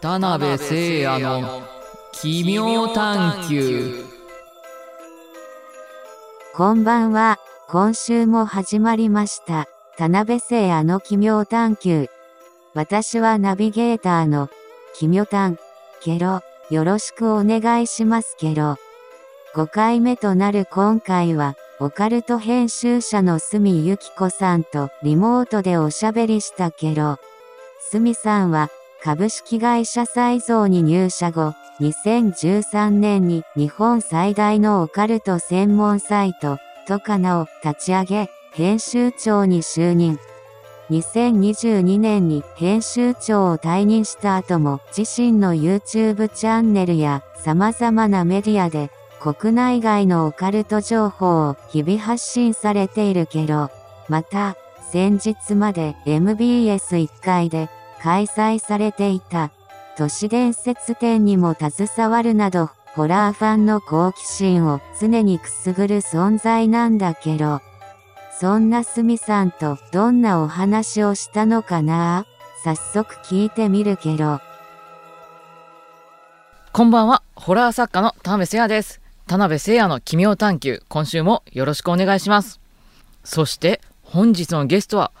田辺聖也の奇妙探求こんばんは。今週も始まりました。田辺聖也の奇妙探求。私はナビゲーターの奇妙探ケロ。よろしくお願いしますケロ。5回目となる今回は、オカルト編集者の住ゆき子さんとリモートでおしゃべりしたケロ。住さんは、株式会社サ造に入社後、2013年に日本最大のオカルト専門サイト、トカナを立ち上げ、編集長に就任。2022年に編集長を退任した後も自身の YouTube チャンネルや様々なメディアで国内外のオカルト情報を日々発信されているけど、また、先日まで MBS1 階で開催されていた。都市伝説展にも携わるなど、ホラーファンの好奇心を常にくすぐる存在なんだけど、そんなすみさんとどんなお話をしたのかな？早速聞いてみるけど。こんばんは。ホラー作家の田辺聖也です。田辺聖也の奇妙探求今週もよろしくお願いします。そして本日のゲストは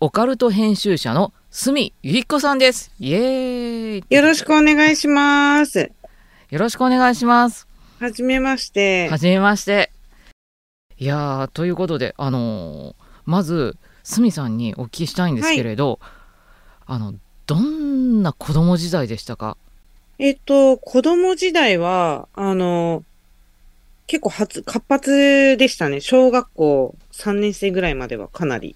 オカルト編集者の住ゆきこさんです。イエーイ。よろしくお願いします。よろしくお願いします。はじめまして。はじめまして。いやーということであのーまずすみさんにお聞きしたいんですけれど、あのどんな子供時代でしたか？えっと、子供時代は、あの、結構発、活発でしたね。小学校3年生ぐらいまではかなり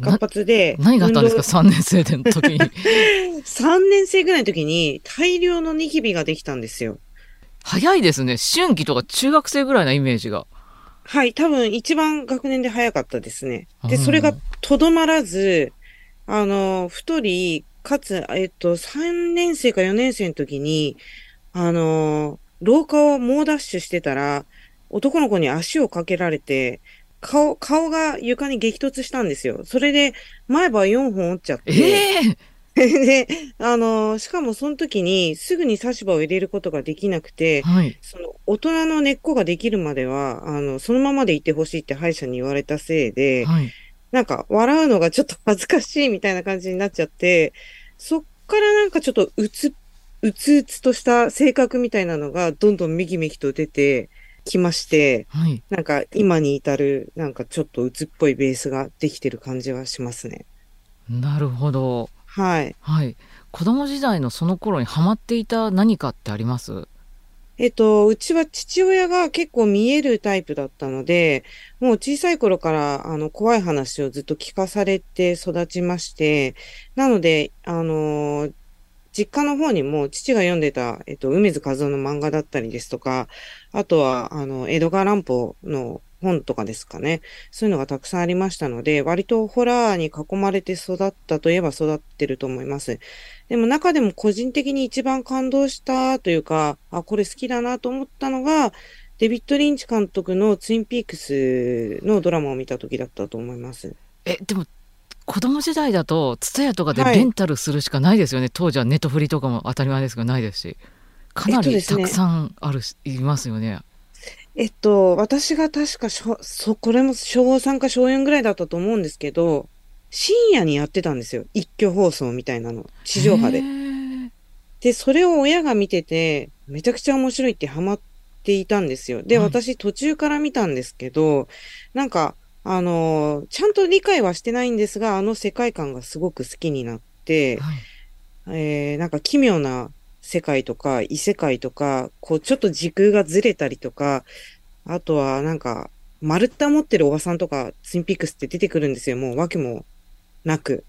活な発で。何があったんですか？運3年生の時に 動3年生ぐらいの時に大量のニキビができたんですよ。早いですね思春期とか中学生ぐらいなイメージがはい、多分一番学年で早かったですね。で、うんそれがとどまらず、あの、太り、かつ、えっと、3年生か4年生の時に、あの、廊下を猛ダッシュしてたら、男の子に足をかけられて、顔、顔が床に激突したんですよ。それで、前歯4本折っちゃって。ええ で、あの、しかもその時にすぐに差し歯を入れることができなくて、はいその大人の根っこができるまでは、あの、そのままでいてほしいって歯医者に言われたせいで、はいなんか笑うのがちょっと恥ずかしいみたいな感じになっちゃって、そっからなんかちょっとうつ、うつうつとした性格みたいなのがどんどんめきめきと出てきまして、はいなんか今に至るなんかちょっとうつっぽいベースができてる感じはしますね。なるほどはい。はい子供時代のその頃にハマっていた何かってあります？えっと、うちは父親が結構見えるタイプだったので、もう小さい頃から、あの、怖い話をずっと聞かされて育ちまして、なので、あの、実家の方にも父が読んでた、えっと、梅津和夫の漫画だったりですとか、あとは、あの、江戸川乱歩の本とかですかね。そういうのがたくさんありましたので、割とホラーに囲まれて育ったといえば育ってると思います。でも中でも個人的に一番感動したというか、あ、これ好きだなと思ったのが、デビッド・リンチ監督のツインピークスのドラマを見た時だったと思います。えでも子供時代だとツタヤとかではい。レンタルするしかないですよね、当時はネットフリとかも当たり前ですけどないですしかなりたくさんあるし、いますよね。えっと、私が確か小、そ、これも小3か小4ぐらいだったと思うんですけど、深夜にやってたんですよ。一挙放送みたいなの。地上波で。で、それを親が見てて、めちゃくちゃ面白いってハマっていたんですよ。で、はい。私途中から見たんですけど、なんか、あのーちゃんと理解はしてないんですが、あの世界観がすごく好きになって、はいえー、なんか奇妙な世界とか異世界とか、こうちょっと時空がずれたりとか、あとはなんか、丸太持ってるおばさんとか、ツインピックスって出てくるんですよ。もう訳もなく。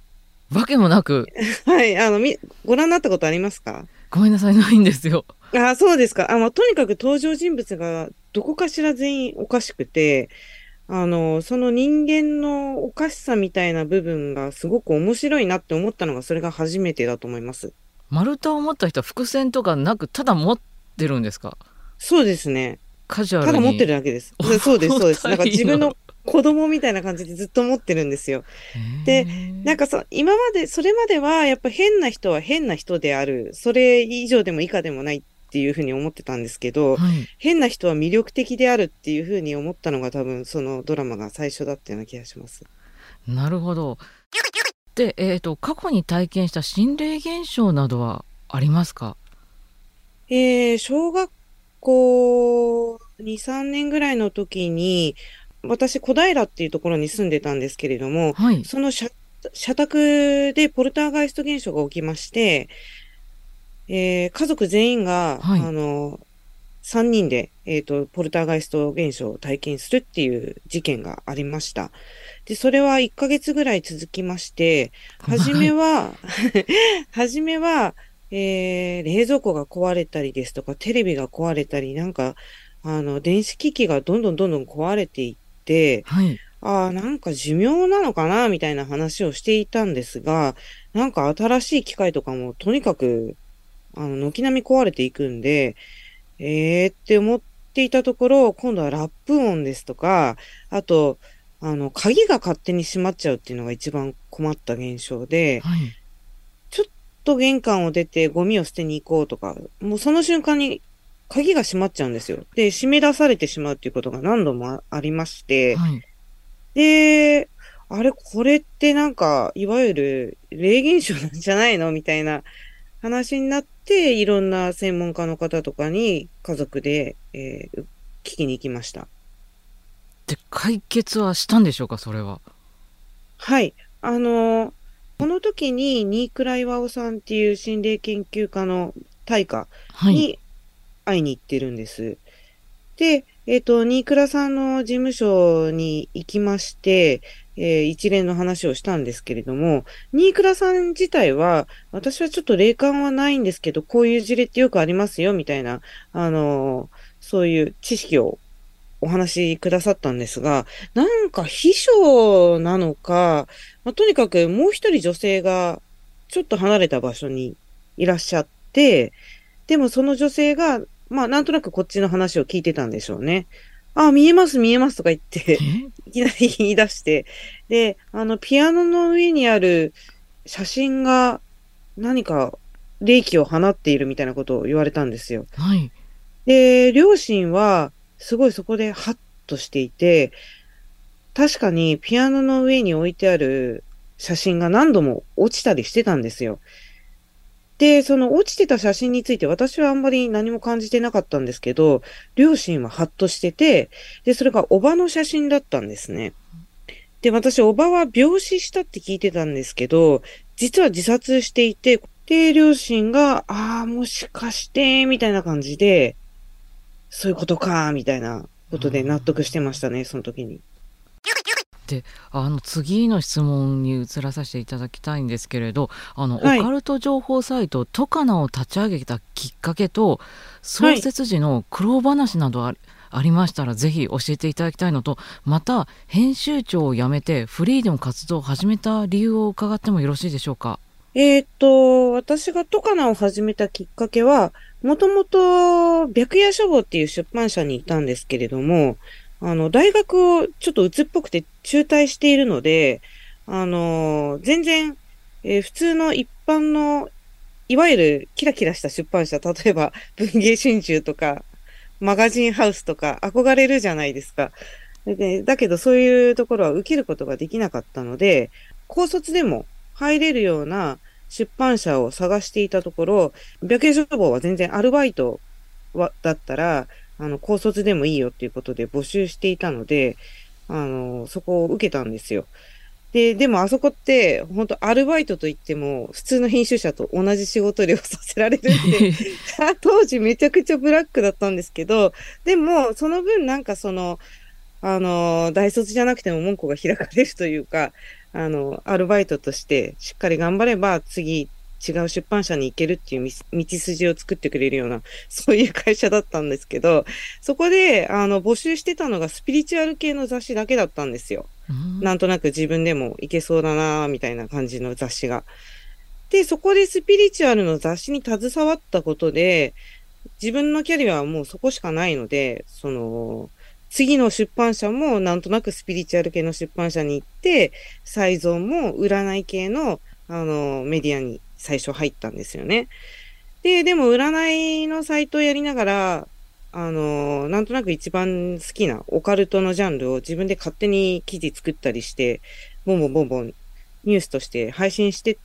わけもなく はい、あの、み、ご覧になったことありますか？ごめんなさいないんですよあ、そうですか。あ、まあ、とにかく登場人物がどこかしら全員おかしくて、あの、その人間のおかしさみたいな部分がすごく面白いなって思ったのがそれが初めてだと思います。丸太を持った人は伏線とかなくただ持ってるんですか？そうですね。カジュアルにただ持ってるだけです。そうです、そうです。なんか自分の子供みたいな感じでずっと思ってるんですよ。でなんかそ、今まで、それまではやっぱ変な人は変な人である。それ以上でも以下でもないっていうふうに思ってたんですけど、はい、変な人は魅力的であるっていうふうに思ったのが多分そのドラマが最初だったような気がします。なるほど。で、えっ、と、過去に体験した心霊現象などはありますか？えー、小学校2、3年ぐらいの時に、私、小平っていうところに住んでたんですけれども、はい。その社社宅でポルターガイスト現象が起きまして、えー家族全員が、はいあの、3人で、えっと、ポルターガイスト現象を体験するっていう事件がありました。で、それは1ヶ月ぐらい続きまして、はじめは、はじめは、えー冷蔵庫が壊れたりですとか、テレビが壊れたり、なんか、あの、電子機器がどんどんどんどん壊れていって、はい。ああ、なんか寿命なのかなみたいな話をしていたんですが、なんか新しい機械とかもとにかく、あの、軒並み壊れていくんで、ええー、って思っていたところ、今度はラップ音ですとか、あと、あの、鍵が勝手に閉まっちゃうっていうのが一番困った現象で、はい。と玄関を出てゴミを捨てに行こうとか、もうその瞬間に鍵が閉まっちゃうんですよ。で、閉め出されてしまうっていうことが何度もあありまして、はい。で、あれ、これってなんか、いわゆる霊現象なんじゃないの？みたいな話になって、いろんな専門家の方とかに家族で、えー聞きに行きました。で、解決はしたんでしょうか、それは。はい。あの、この時に、新倉岩尾さんっていう心霊研究家の大家はい。に会いに行ってるんです。で、えっ、と、新倉さんの事務所に行きまして、えー一連の話をしたんですけれども、新倉さん自体は、私はちょっと霊感はないんですけど、こういう事例ってよくありますよ、みたいな、あのそういう知識をお話しくださったんですが、なんか秘書なのか、まあ、とにかくもう一人女性がちょっと離れた場所にいらっしゃって、でもその女性が、まあなんとなくこっちの話を聞いてたんでしょうね。あ、見えます見えますとか言って、え？いきなり言い出して、で、あの、ピアノの上にある写真が何か霊気を放っているみたいなことを言われたんですよ。はい。で、両親は、すごいそこでハッとしていて、確かにピアノの上に置いてある写真が何度も落ちたりしてたんですよ。で、その落ちてた写真について私はあんまり何も感じてなかったんですけど、両親はハッとしてて、で、それがおばの写真だったんですね。で、私、おばは病死したって聞いてたんですけど、実は自殺していて、で、両親が、ああ、もしかして、みたいな感じで、そういうことか、みたいなことで納得してましたね、その時に。あの次の質問に移らさせていただきたいんですけれどあの、はい。オカルト情報サイトトカナを立ち上げたきっかけと創設時の苦労話などあ,、ありましたらぜひ教えていただきたいのとまた編集長を辞めてフリーでも活動を始めた理由を伺ってもよろしいでしょうか？えーっと、私がトカナを始めたきっかけは、もともと、白夜書房っていう出版社にいたんですけれども、あの、大学をちょっと鬱っぽくて中退しているので、あの、全然、えー普通の一般の、いわゆるキラキラした出版社、例えば 文芸春秋とか、マガジンハウスとか憧れるじゃないですか。でだけどそういうところは受けることができなかったので、高卒でも入れるような出版社を探していたところ、白夜書房は全然アルバイトだったら、あの、高卒でもいいよっていうことで募集していたので、あの、そこを受けたんですよ。で、でもあそこって、本当アルバイトといっても、普通の編集者と同じ仕事量させられるんで、当時めちゃくちゃブラックだったんですけど、でも、その分なんかその、あの、大卒じゃなくても門戸が開かれるというか、あの、アルバイトとしてしっかり頑張れば次違う出版社に行けるっていう道道筋を作ってくれるような、そういう会社だったんですけど、そこで、あの、募集してたのがスピリチュアル系の雑誌だけだったんですよ。うんなんとなく自分でもいけそうだなみたいな感じの雑誌が。で、そこでスピリチュアルの雑誌に携わったことで、自分のキャリアはもうそこしかないので、その、次の出版社もなんとなくスピリチュアル系の出版社に行って、再造も占い系の、あの、メディアに最初入ったんですよね。で、でも占いのサイトをやりながら、あの、なんとなく一番好きなオカルトのジャンルを自分で勝手に記事作ったりして、ボンボンボンボンニュースとして配信して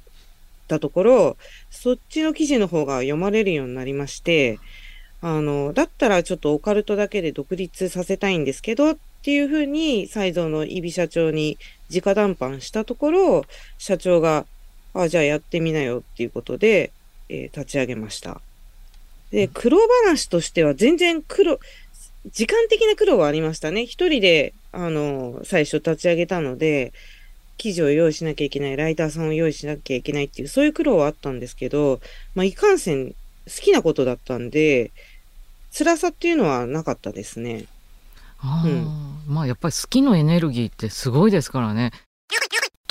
たところ、そっちの記事の方が読まれるようになりまして、あの、だったらちょっとオカルトだけで独立させたいんですけどっていうふうに、サイのイビ社長に直談判したところ、社長が、あ、じゃあやってみなよっていうことで、えー、立ち上げました。で、苦労話としては全然苦労、時間的な苦労はありましたね。一人で、あの、最初立ち上げたので、記事を用意しなきゃいけない、ライターさんを用意しなきゃいけないっていう、そういう苦労はあったんですけど、まあ、いかんせん好きなことだったんで、辛さっていうのはなかったですね。あうん、まあやっぱり好きのエネルギーってすごいですからね。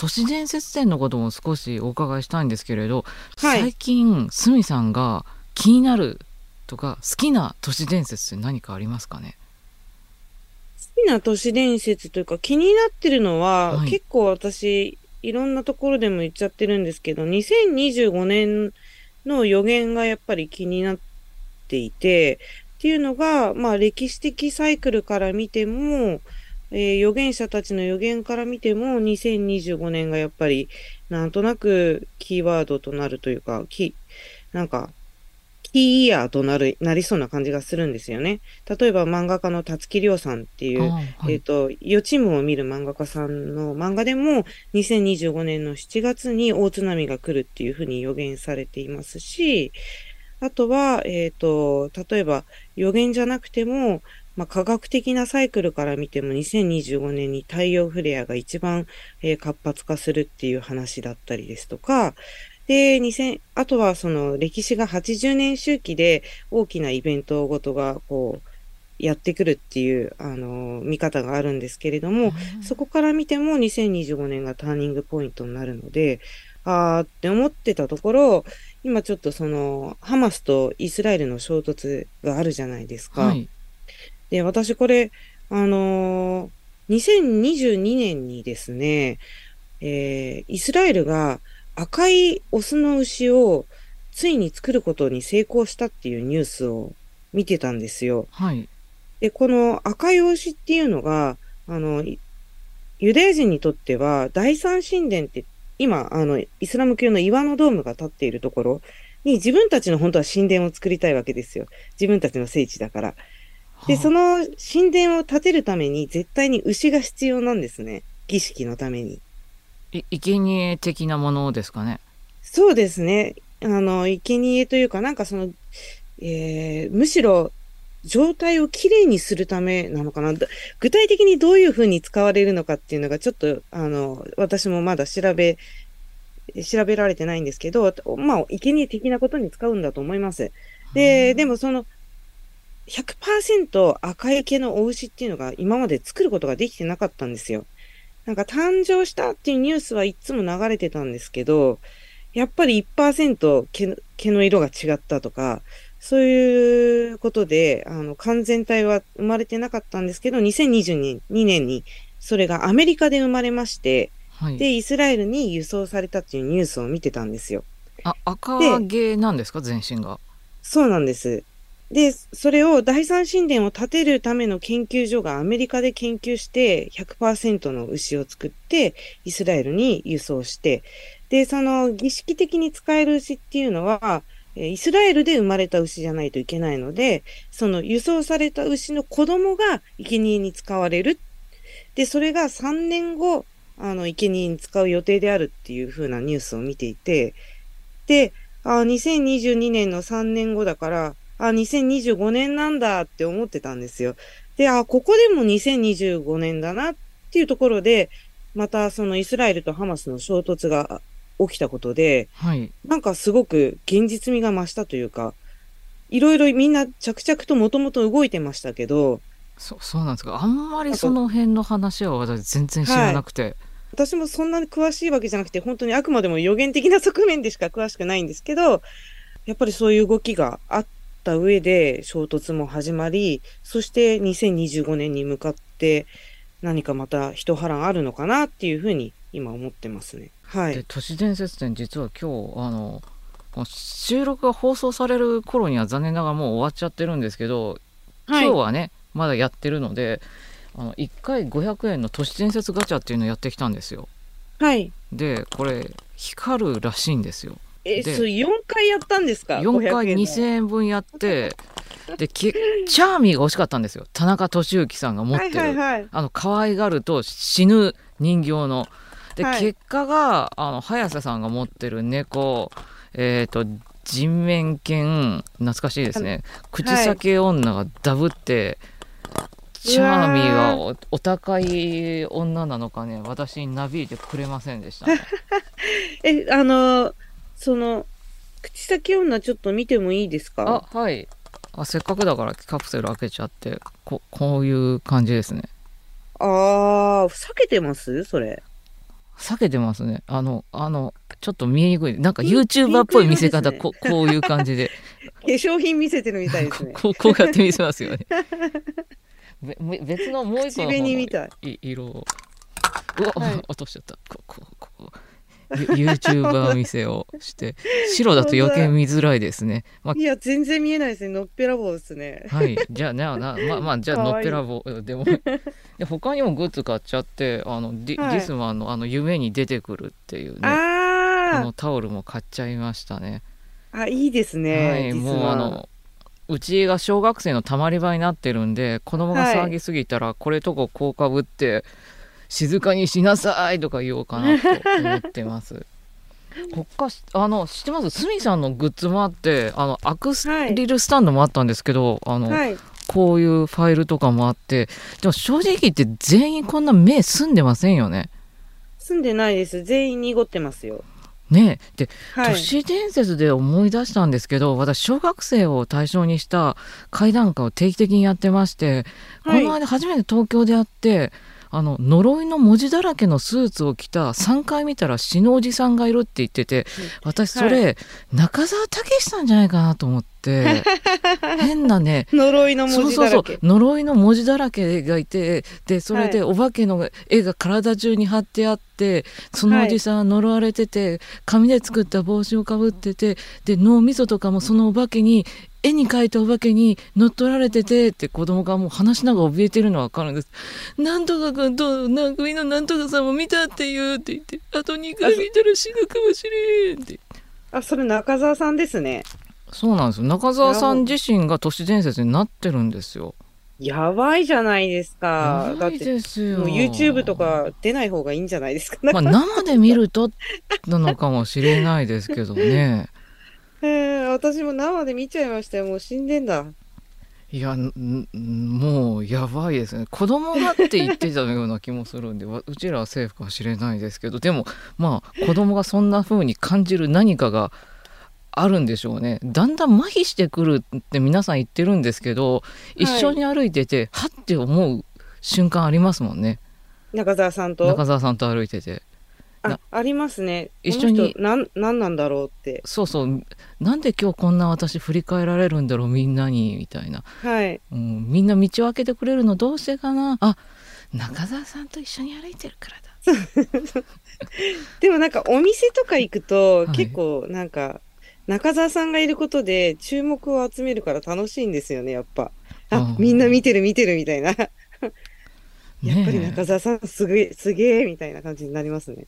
都市伝説展のことも少しお伺いしたいんですけれど、はい、最近鷲見さんが気になるとか好きな都市伝説って何かありますかね？好きな都市伝説というか気になってるのは、はい、結構私いろんなところでも言っちゃってるんですけど2025年の予言がやっぱり気になっていてっていうのが、まあ歴史的サイクルから見ても、えー、預言者たちの予言から見ても、2025年がやっぱり、なんとなくキーワードとなるというか、キなんか、キーイヤーとなる、なりそうな感じがするんですよね。例えば漫画家の辰木亮さんっていう、はい、えっ、ー、と、予知夢を見る漫画家さんの漫画でも、2025年の7月に大津波が来るっていうふうに予言されていますし、あとは、えっ、ー、と、例えば予言じゃなくても、まあ、科学的なサイクルから見ても2025年に太陽フレアが一番、えー、活発化するっていう話だったりですとか、で、2000、あとはその歴史が80年周期で大きなイベントごとがこう、やってくるっていう、あの、見方があるんですけれども、そこから見ても2025年がターニングポイントになるので、あーって思ってたところ、今ちょっとその、ハマスとイスラエルの衝突があるじゃないですか。はい、で、私これ、あのー、2022年にですね、えー、イスラエルが赤いオスの牛をついに作ることに成功したっていうニュースを見てたんですよ。はい。で、この赤い牛っていうのが、あの、ユダヤ人にとっては第三神殿って今、あの、イスラム教の岩のドームが立っているところに自分たちの本当は神殿を作りたいわけですよ。自分たちの聖地だから。で、その神殿を建てるために絶対に牛が必要なんですね。儀式のために。い、生贄的なものですかね？そうですね。あの、生贄というか、なんかその、えー、むしろ状態をきれいにするためなのかな。具体的にどういうふうに使われるのかっていうのがちょっと、あの、私もまだ調べ、調べられてないんですけど、まあ、生贄的なことに使うんだと思います。で、でもその、100%赤い毛のお牛っていうのが今まで作ることができてなかったんですよ。なんか誕生したっていうニュースはいつも流れてたんですけど、やっぱり1%毛毛の色が違ったとか、そういうことで、あの、完全体は生まれてなかったんですけど、2022年にそれがアメリカで生まれまして、はい、で、イスラエルに輸送されたっていうニュースを見てたんですよ。あ、赤毛なんですか？全身が。そうなんです。で、それを第三神殿を建てるための研究所がアメリカで研究して100%の牛を作ってイスラエルに輸送して、で、その儀式的に使える牛っていうのは、イスラエルで生まれた牛じゃないといけないので、その輸送された牛の子供が生贄に使われる。で、それが3年後、あの、生贄に使う予定であるっていう風なニュースを見ていて、で、あ、2022年の3年後だから、あ、2025年なんだって思ってたんですよ。で、あ、ここでも2025年だなっていうところで、またそのイスラエルとハマスの衝突が起きたことで、はい、なんかすごく現実味が増したというか、いろいろみんな着々ともともと動いてましたけど、そうそうなんですか？あんまりその辺の話は私全然知らなくて、はい、私もそんなに詳しいわけじゃなくて本当にあくまでも予言的な側面でしか詳しくないんですけどやっぱりそういう動きがあっった上で衝突も始まり、そして2025年に向かって何かまた一波乱あるのかなっていうふうに今思ってますね。はい。で都市伝説展実は今日あの収録が放送される頃には残念ながらもう終わっちゃってるんですけど、はい今日はねまだやってるのであの1回500円の都市伝説ガチャっていうのをやってきたんですよはい。でこれ光るらしいんですよえ、でそう、4回やったんですか？4回500円の。2000円分やってできチャーミーが欲しかったんですよ。田中俊之さんが持ってる、はいはいはい。あの可愛がると死ぬ人形の。で、はい。結果があの早瀬さんが持ってる猫えっ、と人面犬懐かしいですね。口裂け女がダブって、チャーミーがおお高い女なのかね私になびいてくれませんでしたね、え、あの、その、口先女ちょっと見てもいいですか？あはい。あせっかくだからカプセル開けちゃってここういう感じですね。あー、避けてます？それ。避けてますね。あのあのちょっと見えにくい。なんか YouTuber っぽい見せ方、ピンクここういう感じで。化粧品見せてるみたいですこね。こうこうやって見せますよね。別のもう一個口の色を。うわ、はい。落としちゃった。ここうこう。ユ YouTuber 見せをして 白だと余計見づらいですね、まいや、全然見えないですね。のっぺらぼうですね。あ、はい。じゃあななまあまあじゃあのっぺらぼうでも で他にもグッズ買っちゃってあのディ,、はい。ディスマンのあの夢に出てくるっていうねああのタオルも買っちゃいましたね。ー、あ、いいですね。はい、もうあのうちが小学生のたまり場になってるんで子供が騒ぎすぎたら、これとここうかぶって静かにしなさいとか言おうかなと思ってます。他しあの知ってます？スミさんのグッズもあってあのアクリルスタンドもあったんですけど、あのはい。こういうファイルとかもあってでも正直言って全員こんな目澄んでませんよね。住んでないです。全員濁ってますよ。ねで都はい。市伝説で思い出したんですけど、私小学生を対象にした怪談家を定期的にやってまして、はいこの間初めて東京でやってあの呪いの文字だらけのスーツを着た3回見たら死ぬおじさんがいるって言ってて私それ、中澤武さんじゃないかなと思って。変なね呪いの文そうそうそう字だらけ。呪いの文字だらけがいてでそれではお化けの絵が体中に貼ってあってそのおじさんは呪われてて紙で作った帽子をかぶっててで脳みそとかもそのお化けに絵に描いたお化けに乗っ取られててって子供がもう話しながら怯えてるのは分かるんです。なんとか君とな組のなんとかさんも見たって言うって言ってあと2回見たら死ぬかもしれんって。あ、それ中澤さんですね。そうなんですよ中澤さん自身が都市伝説になってるんですよ。やばいじゃないですか。やばいですよ。もう YouTube とか出ない方がいいんじゃないですか。まあ、生で見るとなのかもしれないですけどね。えー私も生で見ちゃいましたよ。もう死んでんだ。いや、もうやばいですね。子供がって言ってたような気もするんで、わうちらはセーフかもしれないですけど、でも、まあ、子供がそんな風に感じる何かがあるんでしょうね。だんだん麻痺してくるって皆さん言ってるんですけど、一緒に歩いてて、はって思う瞬間ありますもんね。中澤さんと？中澤さんと歩いてて。あ、ありますね。一緒にこの人なん、なんなんだろうって。そうそう。なんで今日こんな私振り返られるんだろう、みんなに、みたいな。はい。うん、みんな道を開けてくれるのどうしてかなあ中澤さんと一緒に歩いてるからだ でもなんかお店とか行くと、はい結構なんか、中澤さんがいることで注目を集めるから楽しいんですよね、やっぱ。あうん、みんな見てる見てるみたいな。やっぱり中澤さんすげえ、すげえみたいな感じになりますね。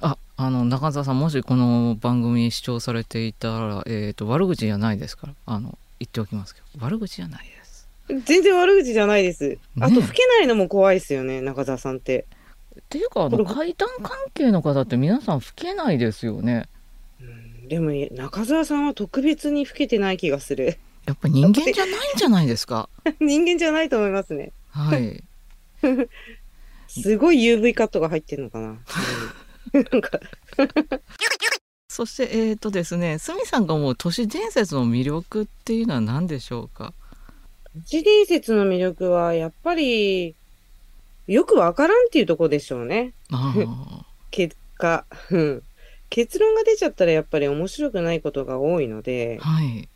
ああの中澤さんもしこの番組視聴されていたら、えー、と悪口じゃないですからあの言っておきますけど悪口じゃないです全然悪口じゃないです。あと、ねえ吹けないのも怖いですよね、中澤さんって。っていうかあの階段関係の方って皆さん吹けないですよねうんでも、中澤さんは特別に吹けてない気がする。やっぱ人間じゃないんじゃないですか 人間じゃないと思いますね。はい すごい UV カットが入ってるのかな。うん。なんか、そしてえっ、とですね鷲見さんが思う都市伝説の魅力っていうのは何でしょうか？都市伝説の魅力は、やっぱり、よくわからんっていうところでしょうね。結果。うん。結論が出ちゃったらやっぱり面白くないことが多いので、はい。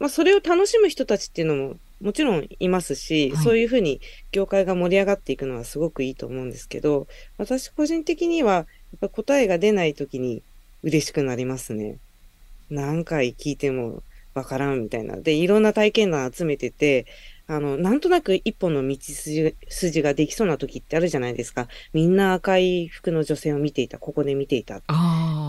まあ、それを楽しむ人たちっていうのももちろんいますし、はいそういうふうに業界が盛り上がっていくのはすごくいいと思うんですけど、私個人的には、やっぱ答えが出ないときに嬉しくなりますね。何回聞いてもわからんみたいな。で、いろんな体験談集めてて、あの、なんとなく一本の道筋筋ができそうな時ってあるじゃないですか。みんな赤い服の女性を見ていた。ここで見ていた。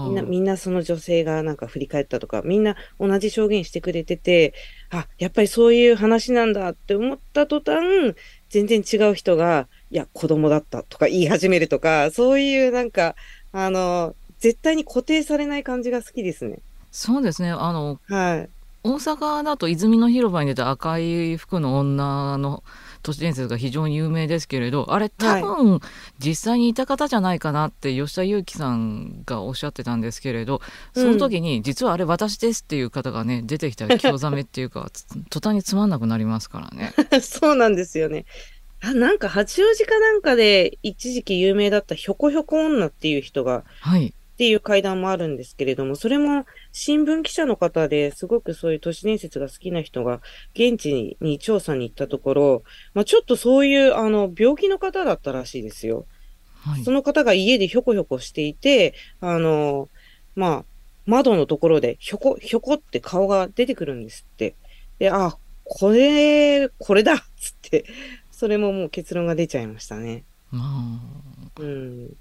みんな、みんなその女性がなんか振り返ったとか、みんな同じ証言してくれてて、あ、やっぱりそういう話なんだって思った途端、全然違う人が、いや、子供だったとか言い始めるとか、そういうなんか、あの、絶対に固定されない感じが好きですね。そうですね。あの、はい。大阪だと泉の広場に出た赤い服の女の都市伝説が非常に有名ですけれどあれ多分実際にいた方じゃないかなって吉田裕樹さんがおっしゃってたんですけれどその時に実はあれ私ですっていう方がね 出てきたら興ざめっていうかつ途端につまんなくなりますからね。そうなんですよね。あ、なんか八王子かなんかで一時期有名だったひょこひょこ女っていう人がはい。っていう階段もあるんですけれども、それも新聞記者の方ですごくそういう都市伝説が好きな人が現地に調査に行ったところ、まあ、ちょっとそういうあの病気の方だったらしいですよ。はいそ。の方が家でひょこひょこしていて、あの、まあ、窓のところでひょこひょこって顔が出てくるんですって。で、あ、これ、これだっつって、それももう結論が出ちゃいましたね。まあうん。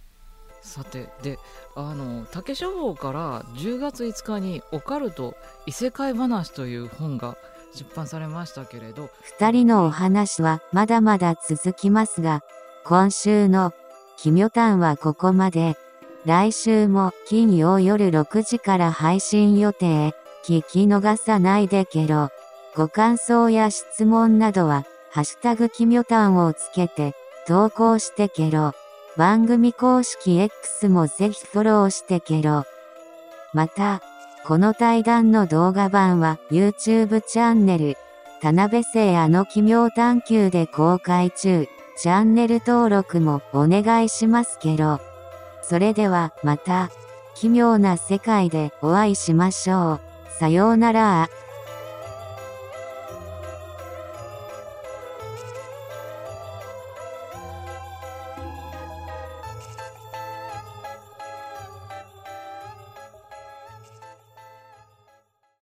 さてであの竹書房から10月5日に「オカルト異世界話」という本が出版されましたけれど二人のお話はまだまだ続きますが、今週の奇妙譚はここまで。来週も金曜夜6時から配信予定。聞き逃さないでけろ。ご感想や質問などは、ハッシュタグ奇妙譚をつけて投稿してけろ。番組公式 X もぜひフォローしてけろ。また、この対談の動画版は YouTube チャンネル、田辺聖あの奇妙探求で公開中。チャンネル登録もお願いしますけろ。それではまた、奇妙な世界でお会いしましょう。さようなら。